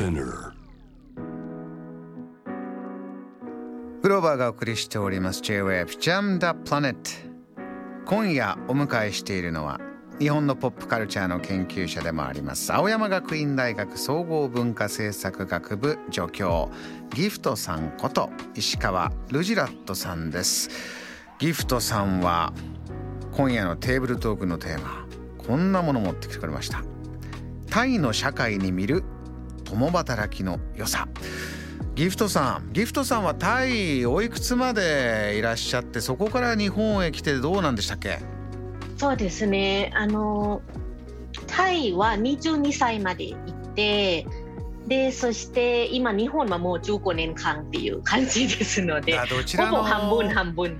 Spinner. グローバーがお送りしております。J-Wave Jam the Planet 今夜お迎えしているのは日本のポップカルチャーの研究者でもあります。青山学院大学総合文化政策学部助教ギフトさんこと石川ルジラットさんです。ギフトさんは今夜のテーブルトークのテーマこんなもの持ってきてくれました。タイの社会に見る共働きの良さ。ギフトさん。ギフトさんはタイおいくつまでいらっしゃってそこから日本へ来てどうなんでしたっけ？そうですね。あのタイは22歳まで行ってでそして今日本はもう15年間っていう感じですのであどちらのほぼ半分半分。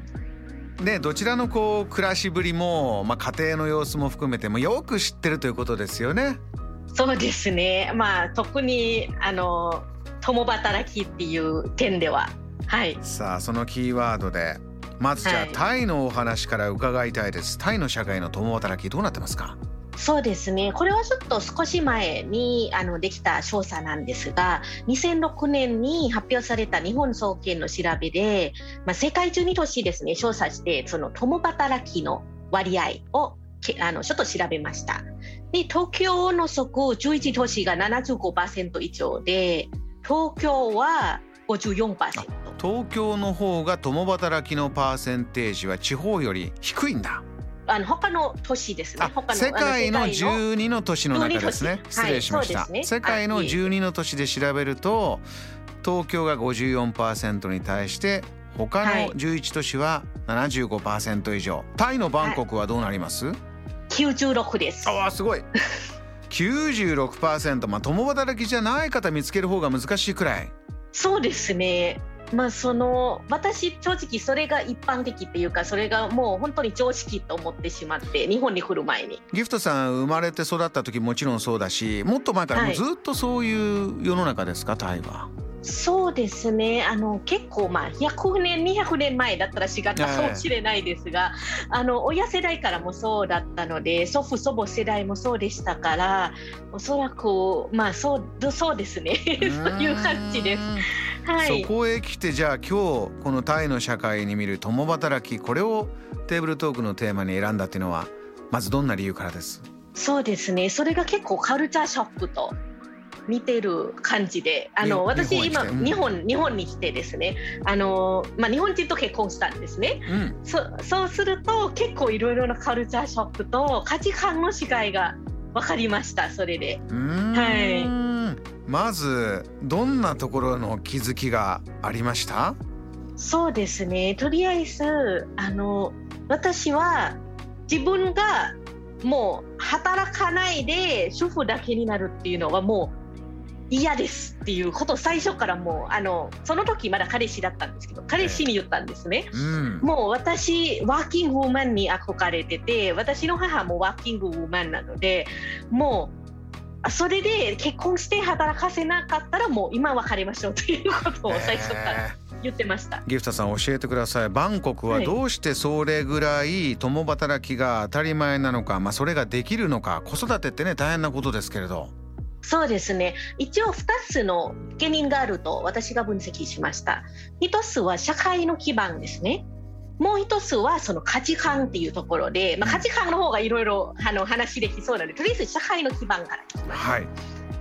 ねどちらのこう暮らしぶりも、まあ、家庭の様子も含めてもよく知ってるということですよね。そうですね。まあ特にあの共働きっていう点では。はい。さあそのキーワードでまずじゃあ、はい。タイのお話から伺いたいです。タイの社会の共働きどうなってますか？そうですね。これはちょっと少し前にあのできた調査なんですが2006年に発表された日本総研の調べで、まあ、世界中に都市ですね調査してその共働きの割合をけあのちょっと調べましたで東京を除く11都市が75%以上で東京は54%東京の方が共働きのパーセンテージは地方より低いんだ。あの他の都市ですね。世界のあの世界の12の都市の中ですね。12都市失礼しました、はいね。世界のあいえ12の都市で調べると東京が54%に対して他のはい11都市は75%以上。タイのバンコクはどうなります、96です。ああすごい。96%まあ共働きじゃない方見つける方が難しいくらい。そうですね。まあその私正直それが一般的っていうかそれがもう本当に常識と思ってしまって日本に来る前に。ギフトさん生まれて育った時もちろんそうだしもっと前からもずっとそういう世の中ですか？タイはそうですね。あの結構まあ100年200年前だったら違ったかもしれないですが、あの親世代からもそうだったので祖父祖母世代もそうでしたからおそらくまあそうそうですね。そういう感じです。はい。そこへ来てじゃあ今日このタイの社会に見る共働きこれをテーブルトークのテーマに選んだっていうのはまずどんな理由からです？そうですね。それが結構カルチャーショックと似てる感じで、あのに私今日本日本に来てですね、あのまあ日本人と結婚したんですね。うんそそうすると結構いろいろなカルチャーショックと価値観の違いが分かりました。それで。うーんまずどんなところの気づきがありました？そうですね。とりあえずあの私は自分がもう働かないで主婦だけになるっていうのはもう嫌ですっていうことを最初からもうあのその時まだ彼氏だったんですけど彼氏に言ったんですね。うん。もう私ワーキングウーマンに憧れてて私の母もワーキングウーマンなのでもうあそれで結婚して働かせなかったらもう今別れましょうということを最初からえ言ってました。ーギフトさん教えてください。バンコクははいどうしてそれぐらい共働きが当たり前なのか、まあ、それができるのか子育てってね大変なことですけれどそうですね。一応2つの原因があると私が分析しました。1つは社会の基盤ですね。もう1つはその価値観っていうところで、まあ、価値観の方がいろいろあの話できそうなのでとりあえず社会の基盤から。聞きますはい。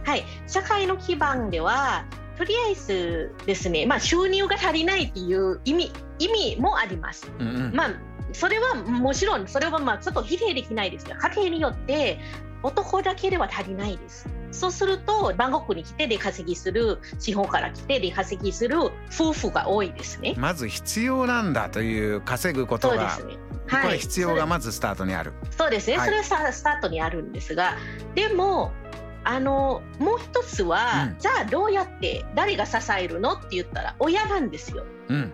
はい、社会の基盤ではとりあえずですね、まあ、収入が足りないっていう意味意味もあります。うんうん。まあそれはもちろんそれはまあちょっと否定できないですが家庭によって男だけでは足りないです。そうするとバンコクに来て出稼ぎする地方から来て出稼ぎする夫婦が多いですね。まず必要なんだという稼ぐことが、そうですね。これ必要がまずスタートにある。そうですね、はい。それはさスタートにあるんですがでもあのもう一つは、うん。じゃあどうやって誰が支えるのって言ったら親なんですよ。うん、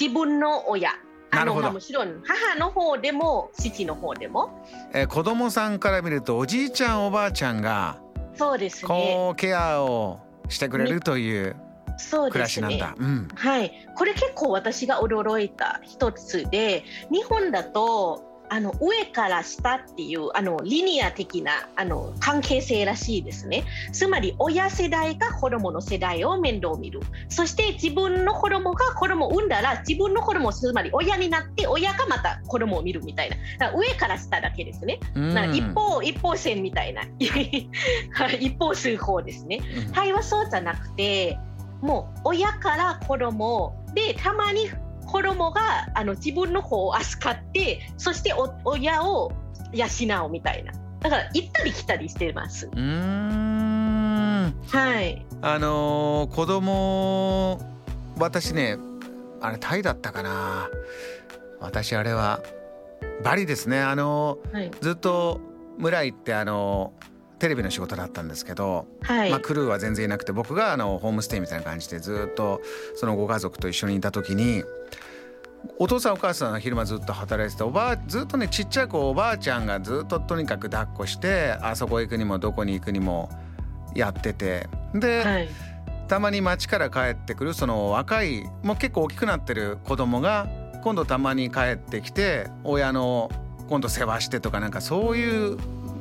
自分の親。あのまあもちろん母の方でも父の方でも。えー子供さんから見るとおじいちゃんおばあちゃんがそうですね。こうケアをしてくれるというそう暮らですね。しなんだ。うん、はい、これ結構私が驚いた一つで日本だとあの上から下っていうあのリニア的なあの関係性らしいですね。つまり親世代が子供の世代を面倒見る。そして自分の子供が子供を産んだら自分の子供つまり親になって親がまた子供を見るみたいな。上から下だけですね。な一方一方線みたいな 一方数法ですね。タイはそうじゃなくてもう親から子供でたまに子供があの自分の方を預かってそしてお親を養うみたいな。だから行ったり来たりしてます。うん。はい。あのー、子供私ねあれタイだったかな。私あれはバリですね。あのーはい、ずっと村行ってあのーテレビの仕事だったんですけど、はい、まあ、クルーは全然いなくて僕があのホームステイみたいな感じでずっとそのご家族と一緒にいた時にお父さんお母さんは昼間ずっと働いてておばあずっとねちっちゃい子おばあちゃんがずっととにかく抱っこしてあそこ行くにもどこに行くにもやっててで、はい、たまに町から帰ってくるその若いもう結構大きくなってる子供が今度たまに帰ってきて親の今度世話してとかなんかそういう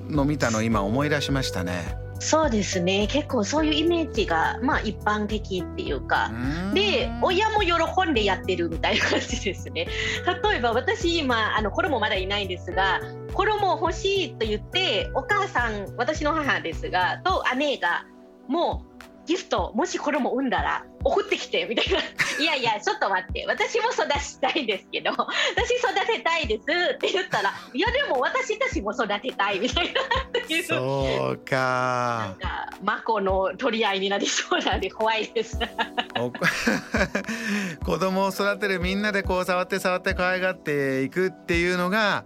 の見たの今思い出しましたね。そうですね。結構そういうイメージがまあ一般的っていうか。で親も喜んでやってるみたいな感じですね。例えば私今あの衣まだいないんですが衣欲しいと言ってお母さん私の母ですがと姉がもうギフトもしこれも産んだら送ってきてみたいな「いやいやちょっと待って。私も育ちたいですけど私育てたいです」って言ったら「いやでも私たちも育てたい」みたいな。そうか。なんかマコの取り合いになりそうなんで怖いです。子供を育てるみんなでこう触って触って可愛がっていくっていうのが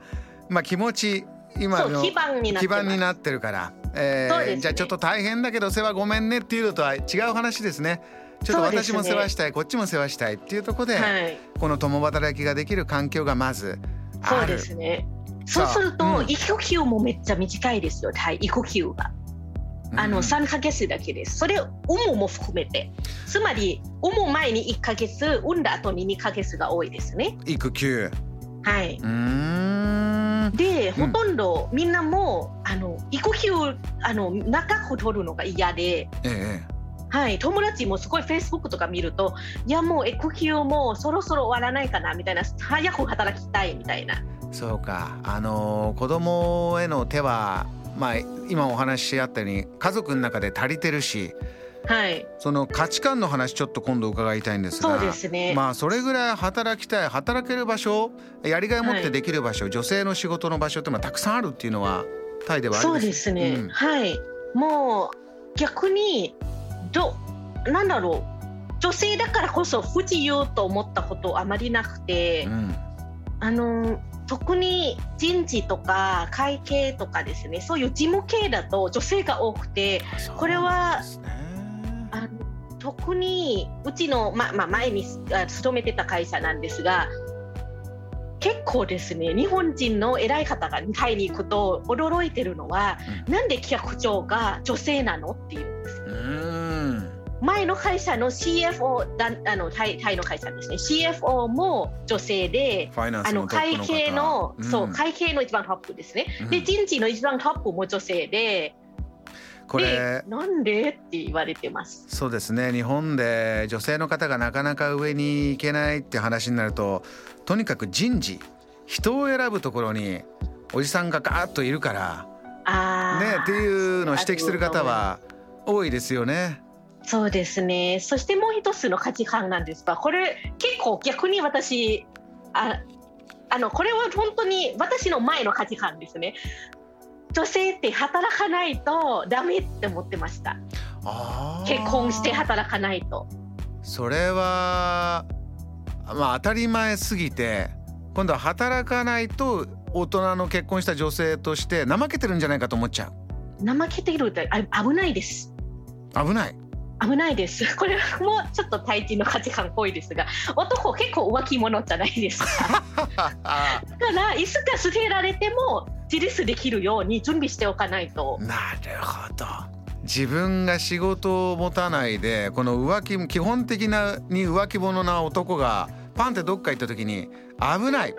まあ気持ち今の基盤になってるから。えー、ね、じゃあちょっと大変だけど世話ごめんねっていうのとは違う話ですね。ちょっと私も世話したい、ね、こっちも世話したいっていうところで、はい、この共働きができる環境がまずそうですね。そうすると、育休もめっちゃ短いですよ、はい、育休が。あの3か月だけです。それ、産むも含めて。つまり、産む前に1か月、産んだ後に2か月が多いですね。育休。はい。で、ほとんどみんなも、あの育休あの長く取るのが嫌で。ええはい、友達もすごいフェイスブックとか見るといやもう育休もそろそろ終わらないかなみたいな早く働きたいみたいな。そうか。あの子供への手はまあ今お話しし合ったように家族の中で足りてるしはい、その価値観の話ちょっと今度伺いたいんですがそうですね。まあそれぐらい働きたい働ける場所やりがいを持ってできる場所、はい、女性の仕事の場所ってたくさんあるっていうのはタイではあるそうですね、うん、はい。もう逆にどなんだろう。女性だからこそ不自由と思ったことあまりなくて、うん、あの特に人事とか会計とかですね。そういう事務系だと女性が多くてこれは、特にうちの、ままあ、前に勤めてた会社なんですが結構ですね日本人の偉い方がタイに行くと驚いてるのは、うん、なんで企画長が女性なのっていうんです。前の会社の CFO だあのタイタイの会社ですね。CFO も女性であの会計の、うん、そう会計の一番トップですね、うん、で人事の一番トップも女性でこれ。なんでって言われてます。そうですね。日本で女性の方がなかなか上に行けないって話になるととにかく人事人を選ぶところにおじさんがガーッといるからねっていうのを指摘する方は多いですよね。そうですね。そしてもう一つの価値観なんですがこれ結構逆に私ああのこれは本当に私の前の価値観ですね女性って働かないとダメって思ってました。結婚して働かないと。それはまあ当たり前すぎて今度は働かないと大人の結婚した女性として怠けてるんじゃないかと思っちゃう。怠けているって危ないです。危ない。危ないです。これもちょっと対人の価値観っぽいですが、男結構浮気者じゃないですか。だからいつか捨てられても自立できるように準備しておかないと。なるほど。自分が仕事を持たないでこの浮気基本的なに浮気者な男がパンってどっか行った時に危ない。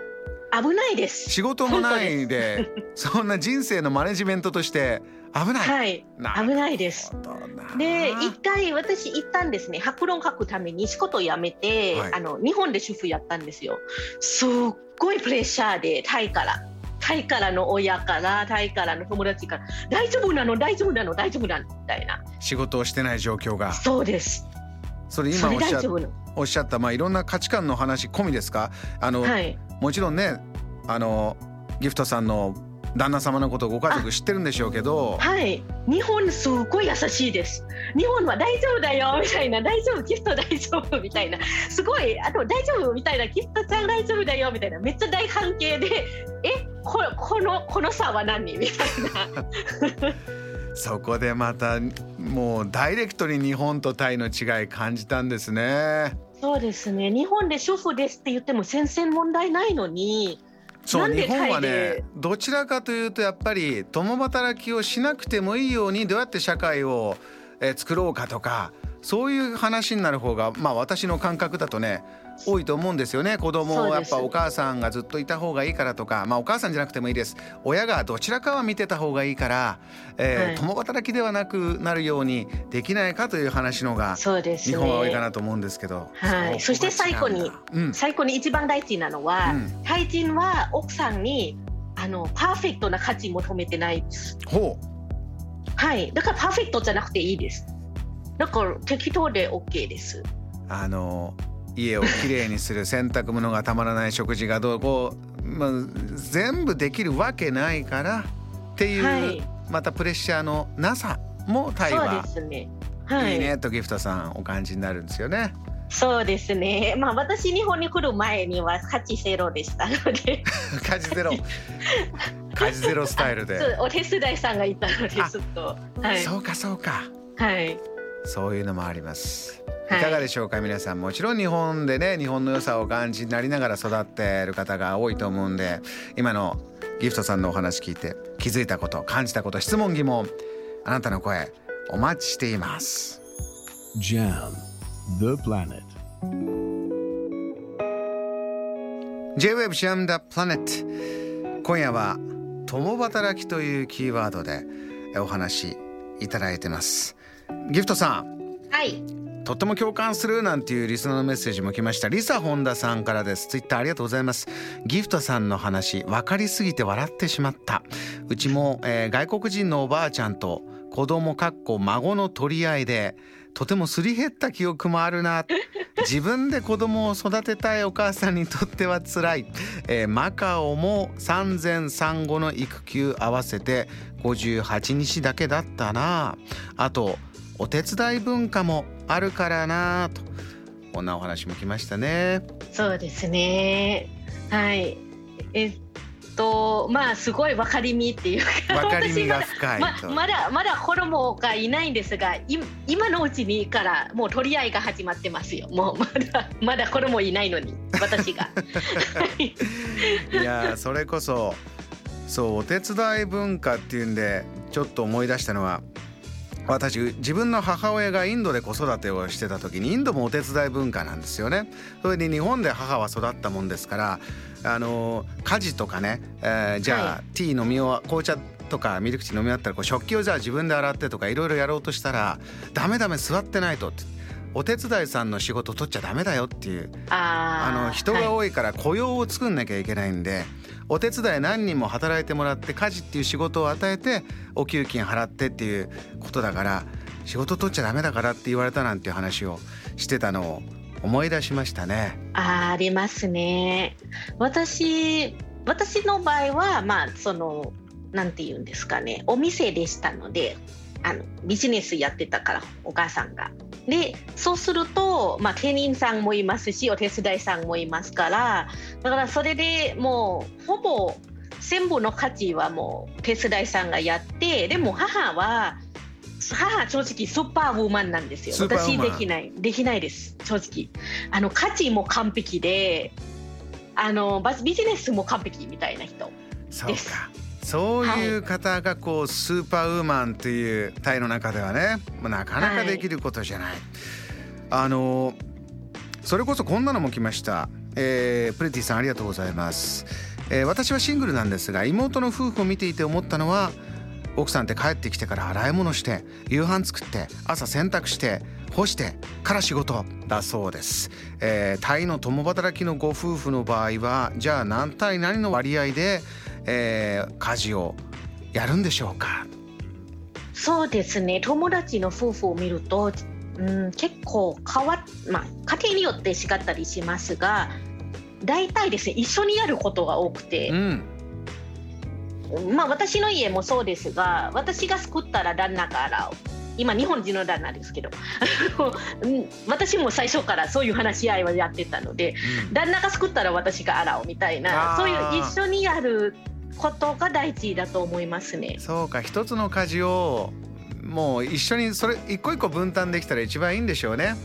危ないです。仕事もないでそんな人生のマネジメントとして危ない、はい、危ないです。で一回私行ったんですね。白論書くために仕事を辞めて、はい、あの日本で主婦やったんですよ。すっごいプレッシャーでタイからタイからの親からタイからの友達から大丈夫なの？大丈夫なの？大丈夫なの？みたいな。仕事をしてない状況が。そうです。それ今おっしゃおっしゃったまあいろんな価値観の話込みですか？あの、はい、もちろんねあのギフトさんの旦那様のことご家族知ってるんでしょうけど。はい。日本すごい優しいです。日本は大丈夫だよみたいな。大丈夫ギフト大丈夫みたいな。すごいあと大丈夫みたいなギフトちゃん大丈夫だよみたいな。めっちゃ大関係でえここのこの差は何みたいな。そこでまたもうダイレクトに日本とタイの違い感じたんですね。そうですね。日本で主婦ですって言っても全然問題ないのにそう日本はねどちらかというとやっぱり共働きをしなくてもいいようにどうやって社会を作ろうかとかそういう話になる方がまあ私の感覚だとね多いと思うんですよね。子供やっぱお母さんがずっといた方がいいからとか。まあお母さんじゃなくてもいいです。親がどちらかは見てた方がいいから、えー、はい、共働きではなくなるようにできないかという話のが日本は多いかなと思うんですけど。はい、そして最後に、うん、最後に一番大事なのは、うん、タイ人は奥さんにあのパーフェクトな価値求めてないです。ほう。はい。だからパーフェクトじゃなくていいです。だから適当で OK です。あの家をきれいにする洗濯物がたまらない食事がどうこう、まあ、全部できるわけないからっていう、はい、またプレッシャーのなさもタイはそうですね、はい、いいねとギフトさんお感じになるんですよね。そうですね。まあ私日本に来る前には価値ゼロでしたので。価値ゼロ。価値ゼロスタイルで。お手伝いさんがいたのでずっと。はい。そうかそうか。はい。そういうのもあります。い。かがでしょうか、はい、皆さん。もちろん日本でね日本の良さを感じになりながら育っている方が多いと思うんで今のギフトさんのお話聞いて気づいたこと感じたこと質問疑問あなたの声お待ちしています。JAM The Planet. J-Web Jam the Planet 今夜は共働きというキーワードでお話いただいてます。ギフトさん。はいとっても共感するなんていうリスナーのメッセージも来ました。リサ本田さんからです。ツイッターありがとうございます。ギフトさんの話分かりすぎて笑ってしまった。うちも、えー、外国人のおばあちゃんと子供かっこ孫の取り合いでとてもすり減った記憶もあるな。自分で子供を育てたいお母さんにとっては辛い、えー、マカオも産前産後の育休合わせて58日だけだったな。あとお手伝い文化もあるからなとこんなお話も来ましたね。そうですね。はい。えっとまあすごい分かりみっていうか。分かりみが深い ままだまだ子供がいないんですが今のうちにからもう取り合いが始まってますよ。もうまだまだ子供いないのに私が。いやそれこそそうお手伝い文化っていうんでちょっと思い出したのは私自分の母親がインドで子育てをしてた時にインドもお手伝い文化なんですよね。それに日本で母は育ったもんですからあの家事とかね、えー、じゃあ、はい、ティー飲み終わ紅茶とかミルクティー飲み終わったらこう食器をじゃあ自分で洗ってとかいろいろやろうとしたら「ダメダメ座ってないと」って。お手伝いさんの仕事取っちゃダメだよっていうあの人が多いから雇用を作んなきゃいけないんで、はいお手伝い何人も働いてもらって家事っていう仕事を与えてお給金払ってっていうことだから仕事取っちゃダメだからって言われたなんていう話をしてたのを思い出しましたね。あありますね。私私の場合はまあそのなんて言うんですかねお店でしたのであのビジネスやってたからお母さんが。でそうすると、まあ、店員さんもいますしお手伝いさんもいますからだからそれでもうほぼ全部の価値はもう手伝いさんがやってでも母は母正直スーパーウーマンなんですよ。私できない。できないです。正直。あの価値も完璧であのビジネスも完璧みたいな人ですそういう方がこうスーパーウーマンという体の中ではねなかなかできることじゃない。はい、あのそれこそこんなのも来ました。えー、プレティさんありがとうございます。えー、私はシングルなんですが妹の夫婦を見ていて思ったのは奥さんって帰ってきてから洗い物して夕飯作って朝洗濯して干してから仕事だそうです、えー、タイの共働きのご夫婦の場合はじゃあ何対何の割合で、えー、家事をやるんでしょうか？そうですね。友達の夫婦を見ると、うん、結構変わまあ家庭によって違ったりしますが大体ですね一緒にやることが多くて、うん、まあ私の家もそうですが私が作ったら旦那が洗う今日本人の旦那ですけど 私も最初からそういう話し合いはやってたので、うん、旦那が作ったら私が洗うみたいなそういう一緒にやることが大事だと思いますね。そうか一つの家事をもう一緒にそれ一個一個分担できたら一番いいんでしょうね。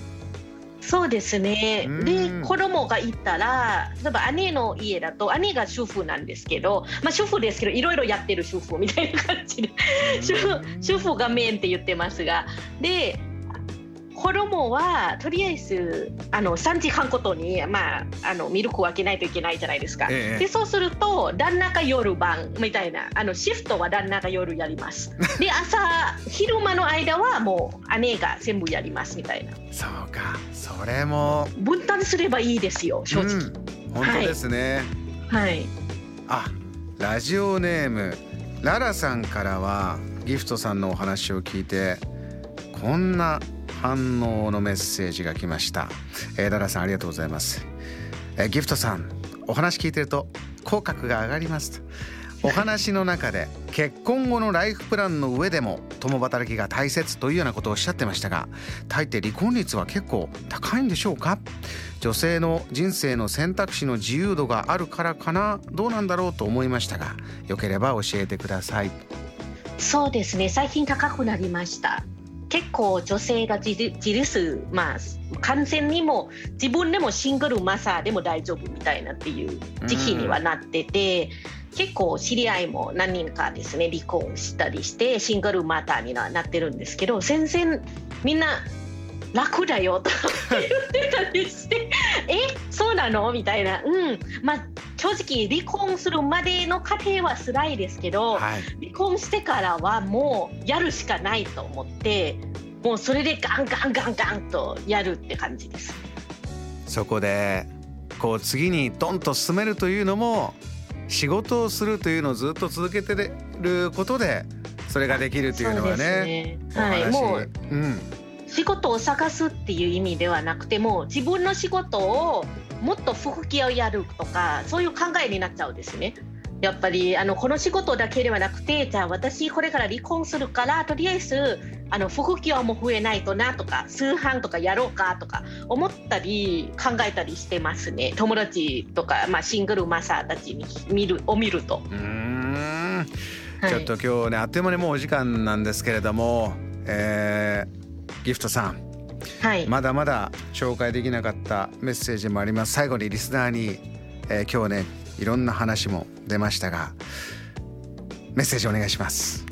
そうですね。で、子供がいたら、例えば姉の家だと、姉が主婦なんですけど、まあ主婦ですけど、いろいろやってる主婦みたいな感じで、主婦主婦がメインって言ってますが、で、子供はとりあえずあの3時間ごとに、まあ、あのミルクを分けないといけないじゃないですか、ええ、でそうすると旦那が夜晩みたいなあのシフトは旦那が夜やります。で朝昼間の間はもう姉が全部やりますみたいな。そうか。それも分担すればいいですよ正直、うん、本当ですね。はい、はい、あラジオネームララさんからはギフトさんのお話を聞いてこんな反応のメッセージが来ました、えー、ララさんありがとうございます、えー、ギフトさんお話聞いてると口角が上がります。お話の中で結婚後のライフプランの上でも共働きが大切というようなことをおっしゃってましたが大抵離婚率は結構高いんでしょうか？女性の人生の選択肢の自由度があるからかな？どうなんだろうと思いましたがよければ教えてください。そうですね。最近高くなりました。結構女性が自立、まあ、完全にも自分でもシングルマザーでも大丈夫みたいなっていう時期にはなってて、結構知り合いも何人かですね離婚したりしてシングルマザーにはなってるんですけど全然みんな楽だよと言ってたりして えそうなの？みたいな。うん。まあ正直離婚するまでの過程は辛いですけど、はい、離婚してからはもうやるしかないと思ってもうそれでガンガンガンガンとやるって感じです。そこでこう次にドンと進めるというのも仕事をするというのをずっと続けてることでそれができるというのはね。ね。はい、もう、うん、仕事を探すっていう意味ではなくても自分の仕事をもっと不きをやるとかそういう考えになっちゃうんですね。やっぱりあのこの仕事だけではなくてじゃあ私これから離婚するからとりあえずあの副業も増えないとなとか通販とかやろうかとか思ったり考えたりしてますね友達とか、まあ、シングルマザーたちに見るを見ると。うんちょっと今日ね、あっという間にもうお時間なんですけれども、えー、ギフトさんはい、まだまだ紹介できなかったメッセージもあります。最後にリスナーに、えー、今日ねいろんな話も出ましたがメッセージお願いします。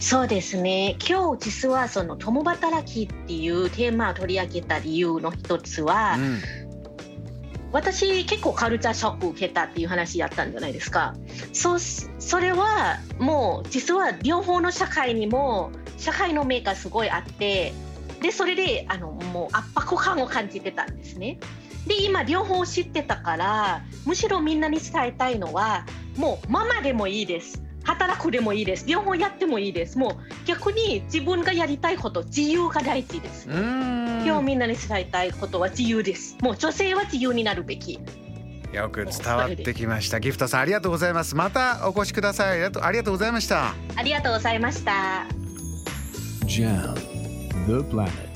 そうですね。今日実はその共働きっていうテーマを取り上げた理由の一つは、うん、私結構カルチャーショック受けたっていう話やったんじゃないですか。そうそれはもう実は両方の社会にも社会の目がすごいあってでそれであのもう圧迫感を感じてたんですね。で今両方知ってたからむしろみんなに伝えたいのはもうママでもいいです。働くでもいいです。両方やってもいいです。もう逆に自分がやりたいこと自由が大事です。今日みんなに伝えたいことは自由です。もう女性は自由になるべき。よく伝わってきました。ギフトさんありがとうございます。またお越しください。ありがとうございました。ありがとうございました。JAM The Planet